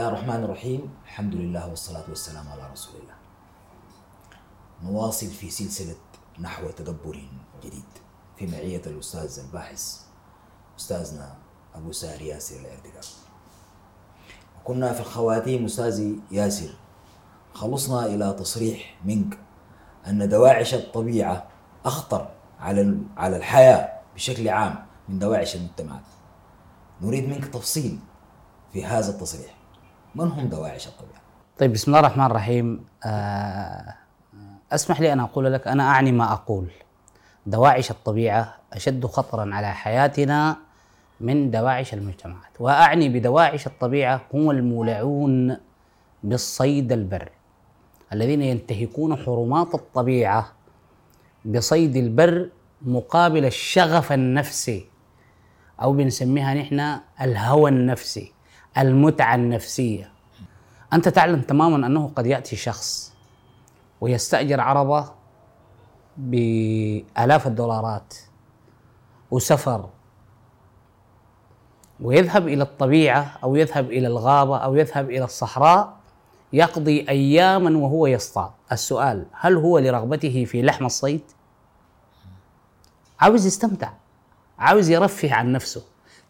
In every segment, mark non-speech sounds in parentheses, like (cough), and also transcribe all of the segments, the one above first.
الله الرحمن الرحيم الحمد لله والصلاة والسلام على رسول الله نواصل في سلسلة نحو تدبر جديد في معية الأستاذ الباحث أستاذنا أبو سار ياسر الارتقاء وكنا في الخواتيم أستاذي ياسر خلصنا إلى تصريح منك أن دواعش الطبيعة أخطر على على الحياة بشكل عام من دواعش المجتمعات نريد منك تفصيل في هذا التصريح من هم دواعش الطبيعة؟ طيب بسم الله الرحمن الرحيم. آه، اسمح لي أن أقول لك أنا أعني ما أقول. دواعش الطبيعة أشد خطرا على حياتنا من دواعش المجتمعات وأعني بدواعش الطبيعة هم المولعون بالصيد البري الذين ينتهكون حرمات الطبيعة بصيد البر مقابل الشغف النفسي أو بنسميها نحن الهوى النفسي. المتعة النفسية. أنت تعلم تماما أنه قد يأتي شخص ويستأجر عربه بآلاف الدولارات وسفر ويذهب إلى الطبيعة أو يذهب إلى الغابة أو يذهب إلى الصحراء يقضي اياما وهو يصطاد. السؤال هل هو لرغبته في لحم الصيد؟ عاوز يستمتع عاوز يرفه عن نفسه.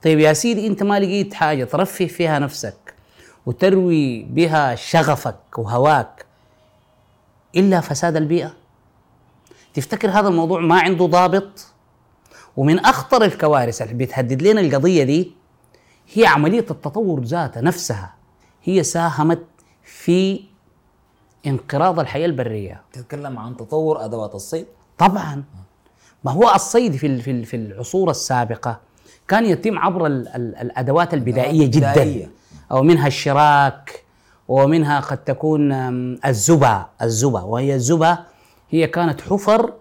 طيب يا سيدي أنت ما لقيت حاجة ترفه فيها نفسك وتروي بها شغفك وهواك إلا فساد البيئة؟ تفتكر هذا الموضوع ما عنده ضابط؟ ومن أخطر الكوارث اللي بتهدد لنا القضية دي هي عملية التطور ذاتها نفسها. هي ساهمت في انقراض الحياة البرية. تتكلم عن تطور أدوات الصيد؟ طبعا. ما هو الصيد في في العصور السابقة كان يتم عبر ال- ال- الأدوات البدائية جدا. بدائية. أو منها الشراك ومنها قد تكون الزبا الزبا. وهي الزبا هي كانت حفر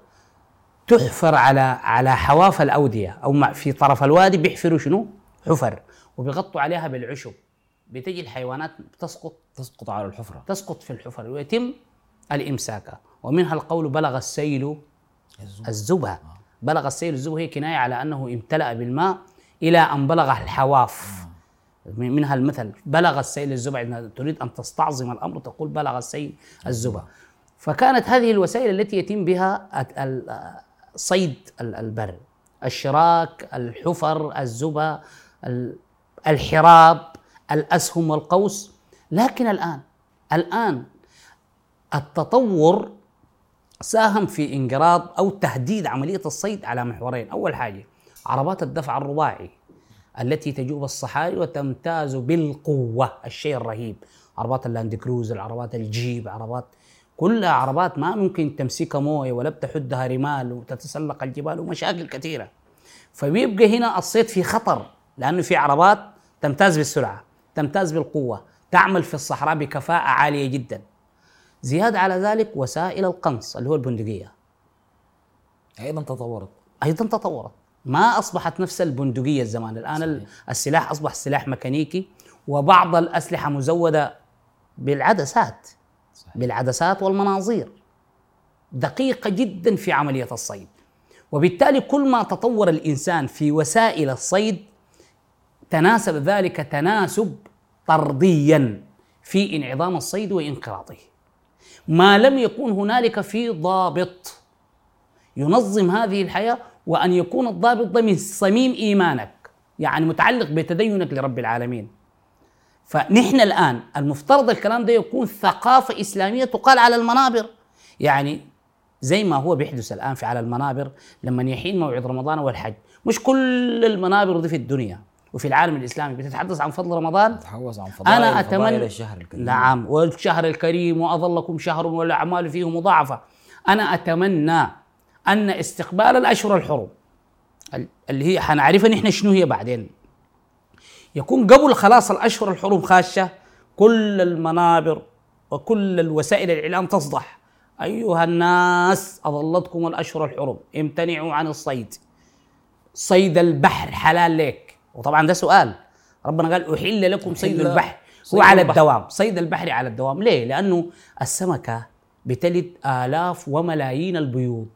تحفر على على حواف الأودية. أو في طرف الوادي بيحفروا شنو؟ حفر. وبيغطوا عليها بالعشب. بتجي الحيوانات تسقط. تسقط على الحفرة. تسقط في الحفر. ويتم الإمساك. ومنها القول بلغ السيل الزبا. بلغ السيل الزبا. هي كناية على أنه امتلأ بالماء إلى أن بلغ الحواف. من- منها المثل بلغ السيل الزبا إذا تريد أن تستعظم الأمر تقول بلغ السيل الزبا فكانت هذه الوسائل التي يتم بها صيد ال- البر الشراك الحفر الزبا ال- الحراب الأسهم والقوس. لكن الآن الآن التطور ساهم في انقراض أو تهديد عملية الصيد على محورين، أول حاجة عربات الدفع الرباعي التي تجوب الصحاري وتمتاز بالقوة الشيء الرهيب، عربات اللاند كروز، العربات الجيب، عربات كلها عربات ما ممكن تمسكها موية ولا بتحدها رمال وتتسلق الجبال ومشاكل كثيرة. فبيبقى هنا الصيد في خطر لأنه في عربات تمتاز بالسرعة، تمتاز بالقوة، تعمل في الصحراء بكفاءة عالية جدا. زيادة على ذلك وسائل القنص اللي هو البندقية أيضا تطورت أيضا تطورت ما أصبحت نفس البندقية الزمان. الآن ال- السلاح أصبح سلاح ميكانيكي وبعض الأسلحة مزودة بالعدسات صحيح. بالعدسات والمناظير. دقيقة جدا في عملية الصيد. وبالتالي كل ما تطور الإنسان في وسائل الصيد تناسب ذلك تناسب طرديا في انعظام الصيد وانقراضه. ما لم يكن هنالك في ضابط ينظم هذه الحياة وأن يكون الضابط ده من صميم إيمانك يعني متعلق بتدينك لرب العالمين. فنحن الآن المفترض الكلام ده يكون ثقافة إسلامية تقال على المنابر. يعني زي ما هو بيحدث الآن في على المنابر لما يحين موعد رمضان والحج. مش كل المنابر دي في الدنيا وفي العالم الإسلامي بتتحدث عن فضل رمضان؟ تحوز عن فضائل أنا اتمنى الشهر الكريم. نعم والشهر الكريم وأظلكم شهر والأعمال فيه مضاعفة. أنا أتمنى أن استقبال الأشهر الحرم ال- اللي هي حنعرفها نحن شنو هي بعدين؟ يكون قبل خلاص الأشهر الحرم خاشة كل المنابر وكل الوسائل الإعلام تصدح. أيها الناس أظلتكم الأشهر الحرم امتنعوا عن الصيد. صيد البحر حلال لك وطبعا ده سؤال. ربنا قال أحل لكم صيد البحر هو على. الدوام. صيد البحر على الدوام. ليه؟ لأنه السمكة بتلد آلاف وملايين البيوض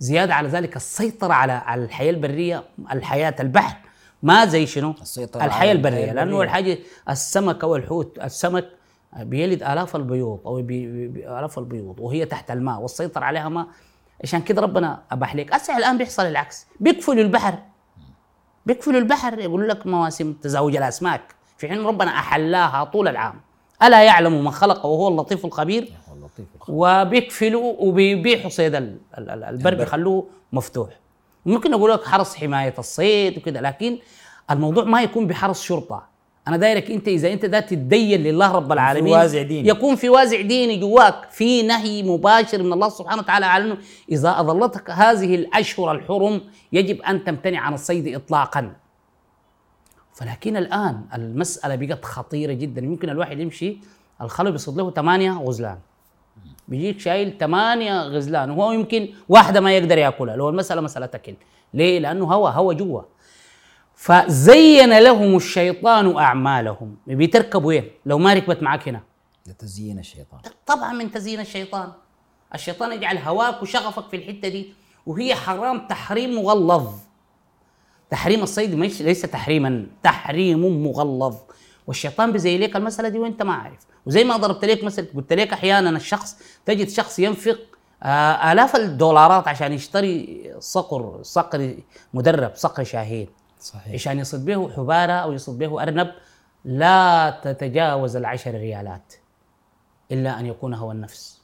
زيادة على ذلك السيطرة على على الحياة البرية الحياة البحر. ما زي شنو؟ السيطرة الحياة البرية. الحياة لأنه البرية. الحاجة السمك أو الحوت السمك بيلد آلاف البيوض أو بي بي- آلاف البيوض وهي تحت الماء والسيطرة عليها ما عشان كده ربنا أباح لك. هسه الآن بيحصل العكس. بيقفلوا البحر. بيقفلوا البحر. يقول لك مواسم تزاوج الأسماك. في حين ربنا أحلاها طول العام. ألا يعلم من خلق وهو اللطيف الخبير؟ وبيقفلوا وبيبيعوا صيد ال- ال- ال- البر بيخلوه مفتوح. ممكن أقول لك حرس حماية الصيد وكده لكن الموضوع ما يكون بحرس شرطة. أنا دايرك أنت إذا أنت ده تتدين لله رب العالمين وازع ديني. يكون في وازع ديني جواك في نهي مباشر من الله سبحانه وتعالى على أنه إذا أظلتك هذه الأشهر الحرم يجب أن تمتنع عن الصيد اطلاقا. فلكن الآن المسألة بقت خطيرة جدا. يمكن الواحد يمشي الخلو بيصيد له ثمانية غزلان. بيجيك شايل ثمانية غزلان وهو يمكن واحدة ما يقدر يأكلها لو المسألة مسألة أكل. ليه؟ لأنه هوا هوا جوا. فزين لهم الشيطان أعمالهم. بتركبوا وين؟ لو ما ركبت معك هنا. لتزيين الشيطان. طبعا من تزيين الشيطان. الشيطان يجعل هواك وشغفك في الحتة دي وهي حرام تحريم مغلظ. تحريم الصيد ليس تحريما تحريم مغلظ. والشيطان بيزي لك المسألة دي وانت ما عارف. وزي ما ضربت لك مثل قلت لك أحيانا الشخص تجد شخص ينفق آه آلاف الدولارات عشان يشتري صقر صقر مدرب صقر شاهين. صحيح. عشان يصيد به حبارة أو يصيد به أرنب لا تتجاوز العشر ريالات إلا أن يكون هو النفس.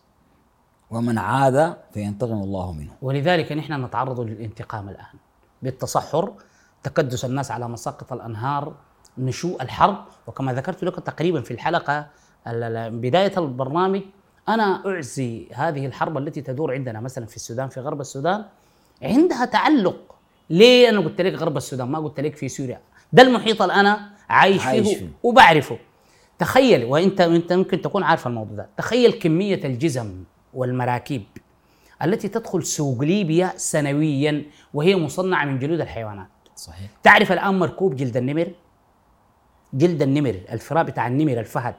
ومن عاد فينتقم الله منه. ولذلك نحن نتعرض للانتقام الآن. بالتصحر تكدس الناس على مساقط الأنهار نشوء الحرب. وكما ذكرت لك تقريبا في الحلقة ال- ال- بداية البرنامج أنا أعزي هذه الحرب التي تدور عندنا مثلا في السودان في غرب السودان عندها تعلق. ليه؟ أنا قلت لك غرب السودان ما قلت لك في سوريا. ده المحيط اللي أنا عايش, عايش فيه, فيه. وبعرفه. تخيل وانت انت ممكن تكون عارف الموضوع ده. تخيل كمية الجزم والمراكب التي تدخل سوق ليبيا سنويا وهي مصنعة من جلود الحيوانات. صحيح. تعرف الآن مركوب جلد النمر؟ جلد النمر الفراء بتاع النمر الفهد.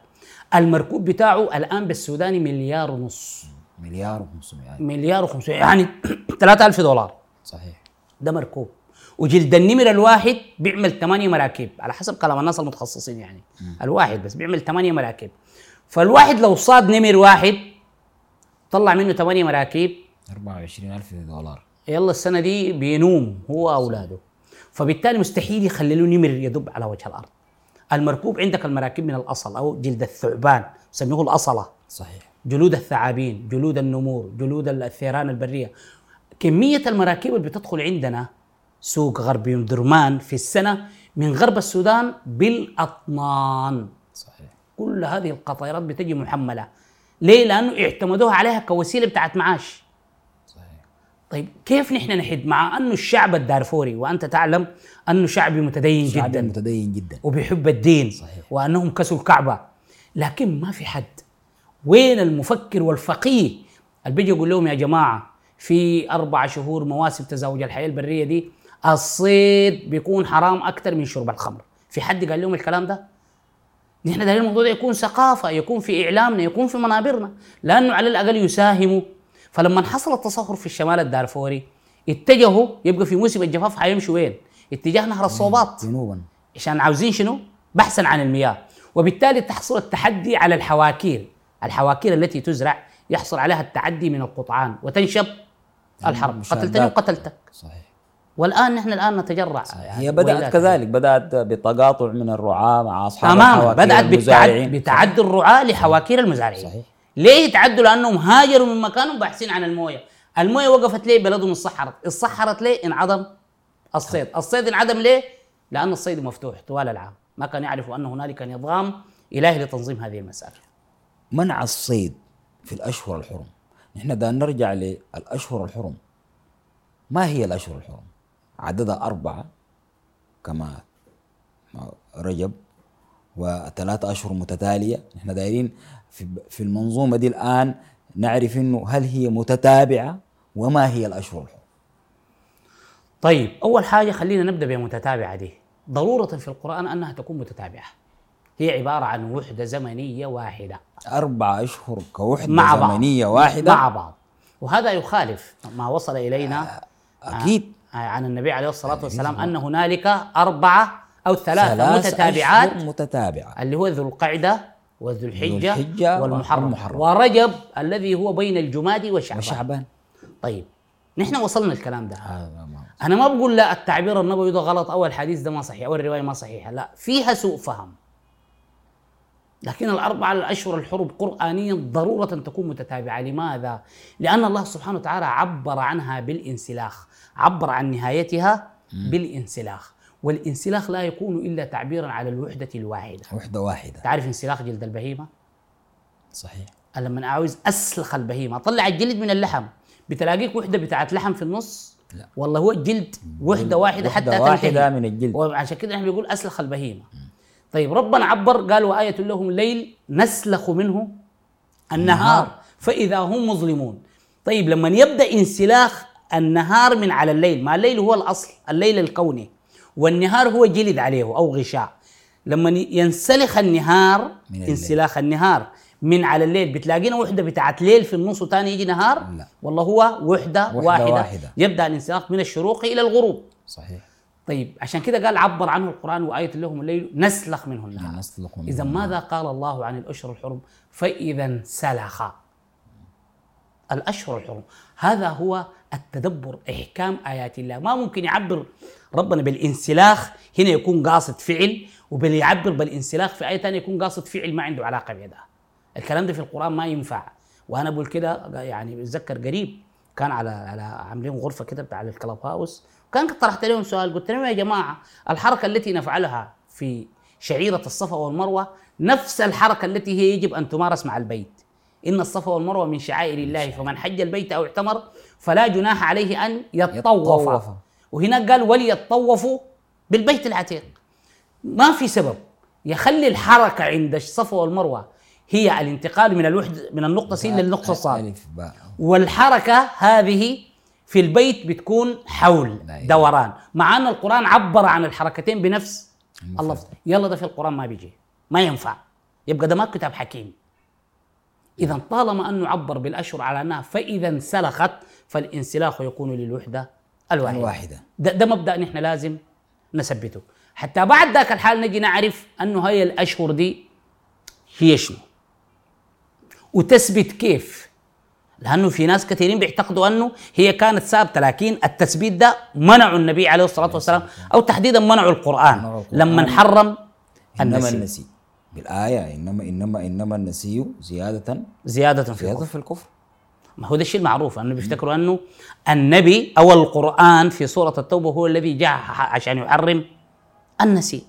المركوب بتاعه الآن بالسوداني مليار ونص. مليار و500 مليار و500 يعني (clears throat) 3000 دولار. صحيح. ده مركوب. وجلد النمر الواحد بيعمل ثمانية مراكب على حسب كلام الناس المتخصصين يعني. الواحد بس بيعمل ثمانية مراكب. فالواحد لو صاد نمر واحد طلع منه ثمانية مراكب. 24000 دولار. يلا السنة دي بينوم هو وأولاده. فبالتالي مستحيل يخللوا نمر يدب على وجه الأرض. المركوب عندك المراكب من الأصل أو جلد الثعبان يسموه الأصلة. صحيح. جلود الثعابين جلود النمور جلود الثيران البرية. كمية المراكب اللي بتدخل عندنا سوق غربي درمان في السنة من غرب السودان بالأطنان. صحيح. كل هذه القطيرات بتجي محملة. ليه؟ لأنه اعتمدوها عليها كوسيلة بتاعت معاش. طيب كيف نحن نحد مع أنه الشعب الدارفوري وأنت تعلم أنه شعبي متدين شعب جدا متدين جدا. وبيحب الدين صحيح. وأنهم كسوا الكعبة لكن ما في حد. وين المفكر والفقيه؟ اللي بيجي يقول لهم يا جماعة في أربع شهور مواسم تزاوج الحياة البرية دي الصيد بيكون حرام أكثر من شرب الخمر. في حد قال لهم الكلام ده؟ نحن دايرين الموضوع ده يكون ثقافة يكون في إعلامنا يكون في منابرنا. لأنه على الأقل يساهموا فلما حصل التصهر في الشمال الدارفوري اتجهوا يبقى في موسم الجفاف حيمشوا وين؟ اتجاه نهر الصوبات جنوبا. عشان عاوزين شنو؟ بحثا عن المياه. وبالتالي تحصل التحدي على الحواكير. الحواكير التي تزرع يحصل عليها التعدي من القطعان وتنشب الحرب. المشاهدات. قتلتني وقتلتك. صحيح. والآن نحن الآن نتجرع. هي بدأت ويلات. كذلك. بدأت بتقاطع من الرعاة مع أصحاب تماما. بدأت بالتعد... بتعدي الرعاة لحواكير المزارعين. صحيح. ليه يتعدوا لأنهم هاجروا من مكانهم باحثين عن الموية. الموية وقفت ليه؟ بلدهم الصحرت. الصحرت ليه؟ انعدم الصيد. الصيد انعدم ليه؟ لأن الصيد مفتوح طوال العام. ما كان يعرفوا أن هنالك نظام إلهي لتنظيم هذه المساله منع الصيد في الأشهر الحرم. نحن دا نرجع للأشهر الحرم. ما هي الأشهر الحرم؟ عددها أربعة كما ما رجب وثلاث أشهر متتالية. نحن دايرين في, في المنظومة دي الآن نعرف إنه هل هي متتابعة وما هي الأشهر الحرم طيب أول حاجة خلينا نبدأ بمتتابعة دي. ضرورة في القرآن أنها تكون متتابعة. هي عبارة عن وحدة زمنية واحدة. أربع أشهر كوحدة مع بعض. زمنية واحدة؟ مع بعض. وهذا يخالف ما وصل إلينا أكيد. عن النبي عليه الصلاة والسلام أن هنالك أربعة أو ثلاثة ثلاث متتابعات. متتابعة. اللي هو ذو القعدة وذو الحجة, الحجة والمحرم, والمحرم. ورجب الذي هو بين الجماد وشعبان. وشعبان. طيب نحن وصلنا الكلام ده. هذا ما أنا ما بقول لا التعبير النبوي ده غلط أو الحديث ده ما صحيح أو الروايه ما صحيحة لا فيها سوء فهم. لكن الأربعة الأشهر الحرم قرآنيا ضرورة تكون متتابعة. لماذا؟ لأن الله سبحانه وتعالى عبر عنها بالانسلاخ عبر عن نهايتها بالانسلاخ. والانسلاخ لا يكون إلا تعبيرا على الوحدة الواحدة. وحدة واحدة. تعرف انسلاخ جلد البهيمة؟ صحيح. أنا لما أعوز أسلخ البهيمة. أطلع الجلد من اللحم. بتلاقيك وحدة بتاعت لحم في النص؟ لا. والله هو الجلد وحدة واحدة حتى وحدة واحدة تنتهي. من الجلد. وعشان كده إحنا بيقول أسلخ البهيمة. طيب ربنا عبر قال وآية لهم الليل نسلخ منه النهار. فإذا هم مظلمون. طيب لما يبدأ انسلاخ النهار من على الليل ما الليل هو الأصل الليل الكوني. والنهار هو جلد عليه أو غشاء. لما ينسلخ النهار من. انسلاخ النهار من على الليل بتلاقينا وحدة بتاعت ليل في النص وثاني يجي نهار؟ لا. والله هو وحدة, وحدة واحدة, واحدة. يبدأ الانسلاخ من الشروق إلى الغروب. صحيح. طيب عشان كده قال عبر عنه القرآن وآية لهم الليل نسلخ منه النهار. نسلخ منه إذا. ماذا قال الله عن الأشهر الحرم؟ فإذا انسلخ. الأشهر الحرم. هذا هو التدبر إحكام آيات الله. ما ممكن يعبر ربنا بالانسلاخ هنا يكون قاصد فعل وباللي يعبر بالانسلاخ في آية ثانية يكون قاصد فعل ما عنده علاقة بهذا الكلام ده في القرآن ما ينفع. وأنا بقول كده يعني بتذكر قريب كان على على عاملين غرفة كده بتاع الكلاب هاوس كان طرحت لهم سؤال قلت لهم يا جماعة الحركة التي نفعلها في شعيرة الصفا والمروة نفس الحركة التي هي يجب أن تمارس مع البيت. إن الصفا والمروة من شعائر الله فمن حج البيت أو اعتمر فلا جناح عليه أن يطوف يطوف. وهناك قال وليطوفوا بالبيت العتيق. ما في سبب. يخلي الحركة عند الصفا والمروة هي الانتقال من الوحدة من النقطة س للنقطة صاد والحركة هذه في البيت بتكون حول إله. دوران. مع أن القرآن عبر عن الحركتين بنفس. اللفظ. يلا ده في القرآن ما بيجي. ما ينفع. يبقى ده ما كتاب حكيم. إذا طالما أنه عبر بالأشهر على أنها فإذا انسلخت فالانسلاخ يكون للوحدة الواحدة الواحدة ده, ده مبدأ نحن لازم نثبته. حتى بعد ذاك الحال نجي نعرف أنه هي الأشهر دي هي شنو. وتثبت كيف. لأنه في ناس كثيرين بيعتقدوا أنه هي كانت ثابتة لكن التثبيت ده منعوا النبي عليه الصلاة والسلام أو تحديدا منعوا القرآن. لما حرم إنما النسي النسي بالآية إنما إنما إنما النسي زيادة زيادة في زيادة الكفر. في الكفر. ما هو ده الشيء المعروف أنه بيفتكروا أنه النبي أو القرآن في سورة التوبة هو الذي جاء عشان يحرم النسي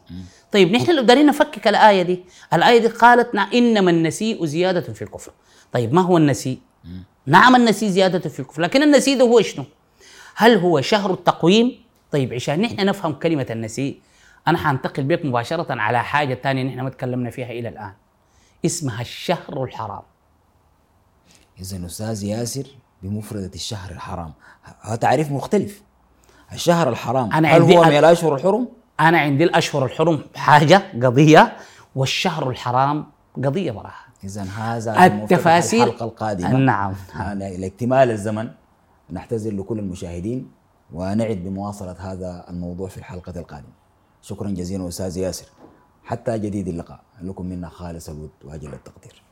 طيب نحن لو دارين نفكك الآية دي الآية دي قالت إنما النسيء زيادة في الكفر. طيب ما هو النسيء؟ نعم النسيء زيادة في الكفر لكن النسيء ده هو شنو؟ هل هو شهر التقويم؟ طيب عشان نحن نفهم كلمة النسيء أنا حانتقل بك مباشرة على حاجة ثانية نحن ما تكلمنا فيها إلى الآن. اسمها الشهر الحرام. إذا أستاذ ياسر بمفردة الشهر الحرام. هذا تعريف مختلف. الشهر الحرام أنا هل عندي هو من الأشهر الحرم؟ أنا عندي الأشهر الحرم حاجة قضية والشهر الحرام قضية وراها إذا هذا التفاسير الحلقة القادمة. نعم. لاكتمال الزمن نعتذر لكل المشاهدين ونعد بمواصلة هذا الموضوع في الحلقة القادمة. شكرا جزيلا أستاذ ياسر. حتى جديد اللقاء. لكم منا خالص الود وأجل التقدير.